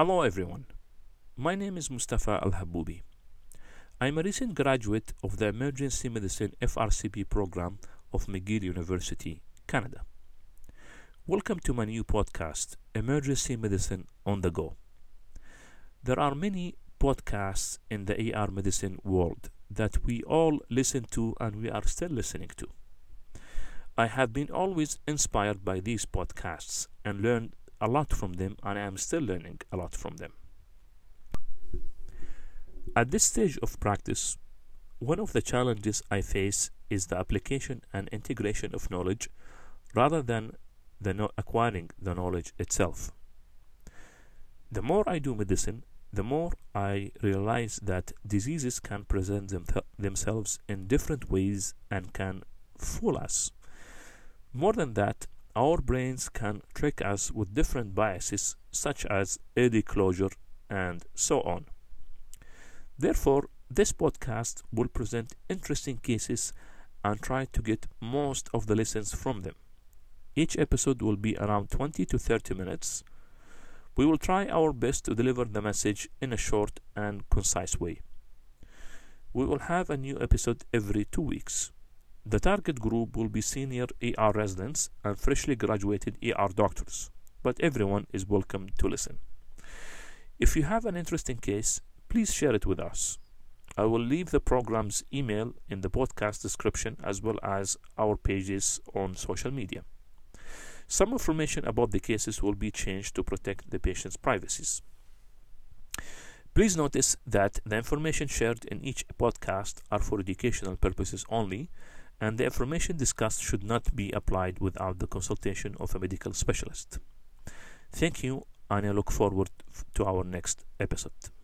Hello everyone. My name is Mostafa Alhabboubi. I'm a recent graduate of the Emergency Medicine FRCP program of McGill University, Canada. Welcome to my new podcast, Emergency Medicine on the Go. There are many podcasts in the AR medicine world that we all listen to and we are still listening to. I have been always inspired by these podcasts and learned a lot from them, and I am still learning a lot from them. At this stage of practice, one of the challenges I face is the application and integration of knowledge rather than the no- acquiring the knowledge itself. The more I do medicine, the more I realize that diseases can present them themselves in different ways and can fool us. More than that, our brains can trick us with different biases such as AD closure and so on. Therefore, this podcast will present interesting cases and try to get most of the lessons from them. Each episode will be around 20 to 30 minutes. We will try our best to deliver the message in a short and concise way. We will have a new episode every two weeks. The target group will be senior ER residents and freshly graduated ER doctors, but everyone is welcome to listen. If you have an interesting case, please share it with us. I will leave the program's email in the podcast description as well as our pages on social media. Some information about the cases will be changed to protect the patient's privacies. Please notice that the information shared in each podcast are for educational purposes only and the information discussed should not be applied without the consultation of a medical specialist. Thank you, and I look forward to our next episode.